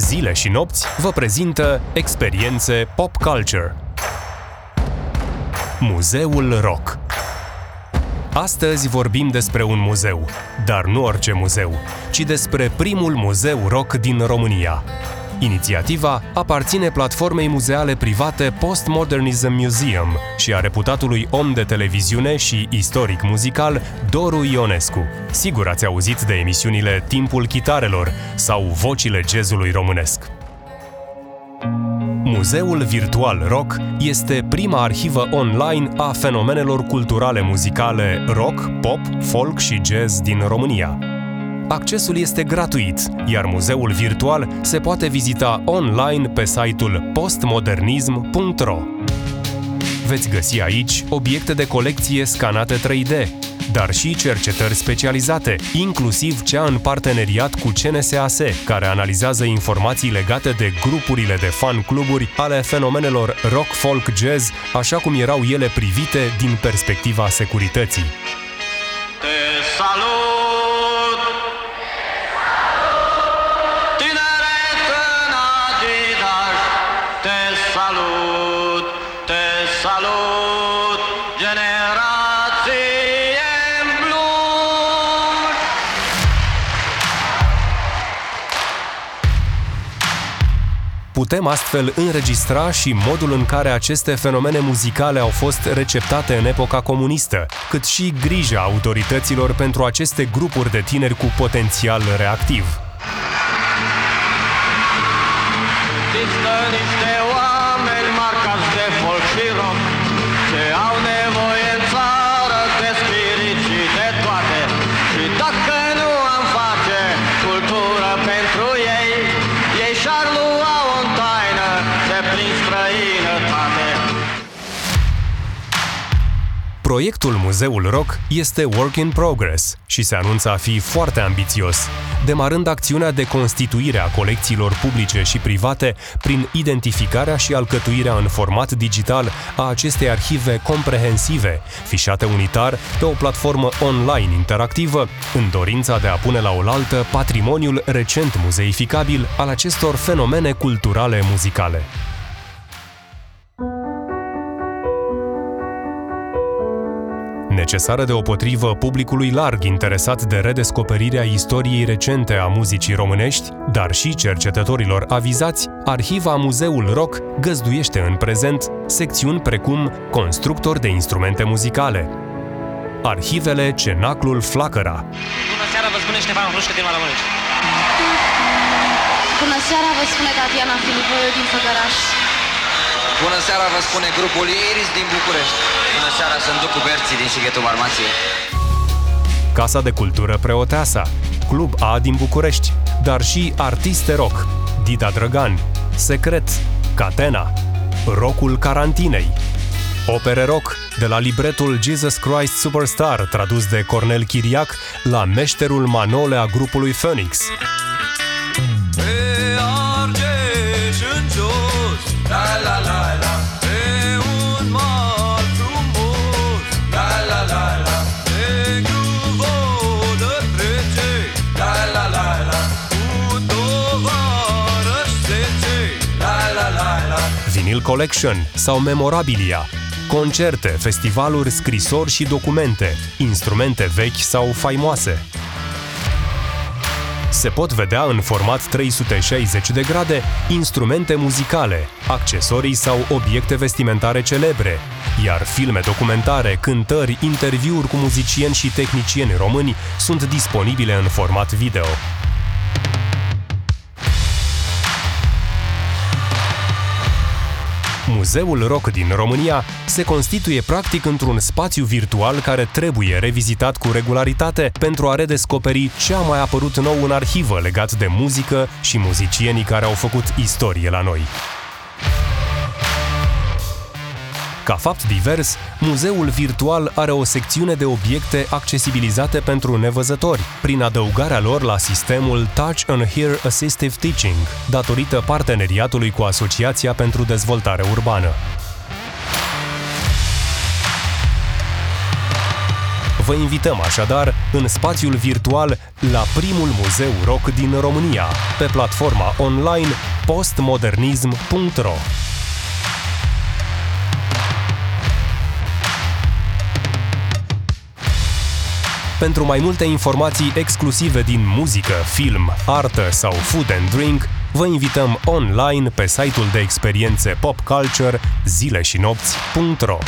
Zile și nopți vă prezintă experiențe pop culture. Muzeul Rock Astăzi vorbim despre un muzeu, dar nu orice muzeu, ci despre primul muzeu rock din România. Inițiativa aparține platformei muzeale private Postmodernism Museum și a reputatului om de televiziune și istoric muzical Doru Ionescu. Sigur ați auzit de emisiunile Timpul Chitarelor sau Vocile Jazzului Românesc. Muzeul Virtual Rock este prima arhivă online a fenomenelor culturale muzicale rock, pop, folk și jazz din România. Accesul este gratuit, iar muzeul virtual se poate vizita online pe site-ul postmodernism.ro. Veți găsi aici obiecte de colecție scanate 3D, dar și cercetări specializate, inclusiv cea în parteneriat cu CNSAS, care analizează informații legate de grupurile de fan-cluburi ale fenomenelor rock, folk, jazz, așa cum erau ele privite din perspectiva securității. Te salut! Salut, te salut, generație în blues! Putem astfel înregistra și modul în care aceste fenomene muzicale au fost receptate în epoca comunistă, cât și grija autorităților pentru aceste grupuri de tineri cu potențial reactiv. Există niște Proiectul Muzeul Rock este work in progress și se anunță a fi foarte ambițios, demarând acțiunea de constituire a colecțiilor publice și private prin identificarea și alcătuirea în format digital a acestei arhive comprehensive, fișate unitar pe o platformă online interactivă, în dorința de a pune la oaltă patrimoniul recent muzeificabil al acestor fenomene culturale muzicale. Necesară deopotrivă publicului larg interesat de redescoperirea istoriei recente a muzicii românești, dar și cercetătorilor avizați, Arhiva Muzeul Rock găzduiește în prezent secțiuni precum Constructor de instrumente muzicale, Arhivele Cenaclul Flacăra, Bună seara, vă spune Ștefan Hrușcă din Maramureș. Bună seara, vă spune Tatiana Filipoiu din Făgăraș. Bună seara, vă spune grupul Iris din București. Bună seara, sunt Ducu Berții din Sighetul Marmației. Casa de Cultură Preoteasa, Club A din București, dar și artiste rock, Dida Drăgan, Secret, Catena, Rockul Carantinei, Opere rock, de la libretul Jesus Christ Superstar, tradus de Cornel Chiriac, la meșterul Manole a grupului Phoenix. Pe Vinyl Collection sau Memorabilia, concerte, festivaluri, scrisori și documente, instrumente vechi sau faimoase. Se pot vedea în format 360 de grade instrumente muzicale, accesorii sau obiecte vestimentare celebre, iar filme documentare, cântări, interviuri cu muzicieni și tehnicieni români sunt disponibile în format video. Muzeul Rock din România se constituie practic într-un spațiu virtual care trebuie revizitat cu regularitate pentru a redescoperi ce a mai apărut nou în arhivă legat de muzică și muzicienii care au făcut istorie la noi. Ca fapt divers, muzeul virtual are o secțiune de obiecte accesibilizate pentru nevăzători, prin adăugarea lor la sistemul Touch and Hear Assistive Teaching, datorită parteneriatului cu Asociația pentru Dezvoltare Urbană. Vă invităm așadar în spațiul virtual la primul muzeu rock din România, pe platforma online postmodernism.ro. Pentru mai multe informații exclusive din muzică, film, artă sau food and drink, vă invităm online pe site-ul de experiențe pop culture zileșinopți.ro.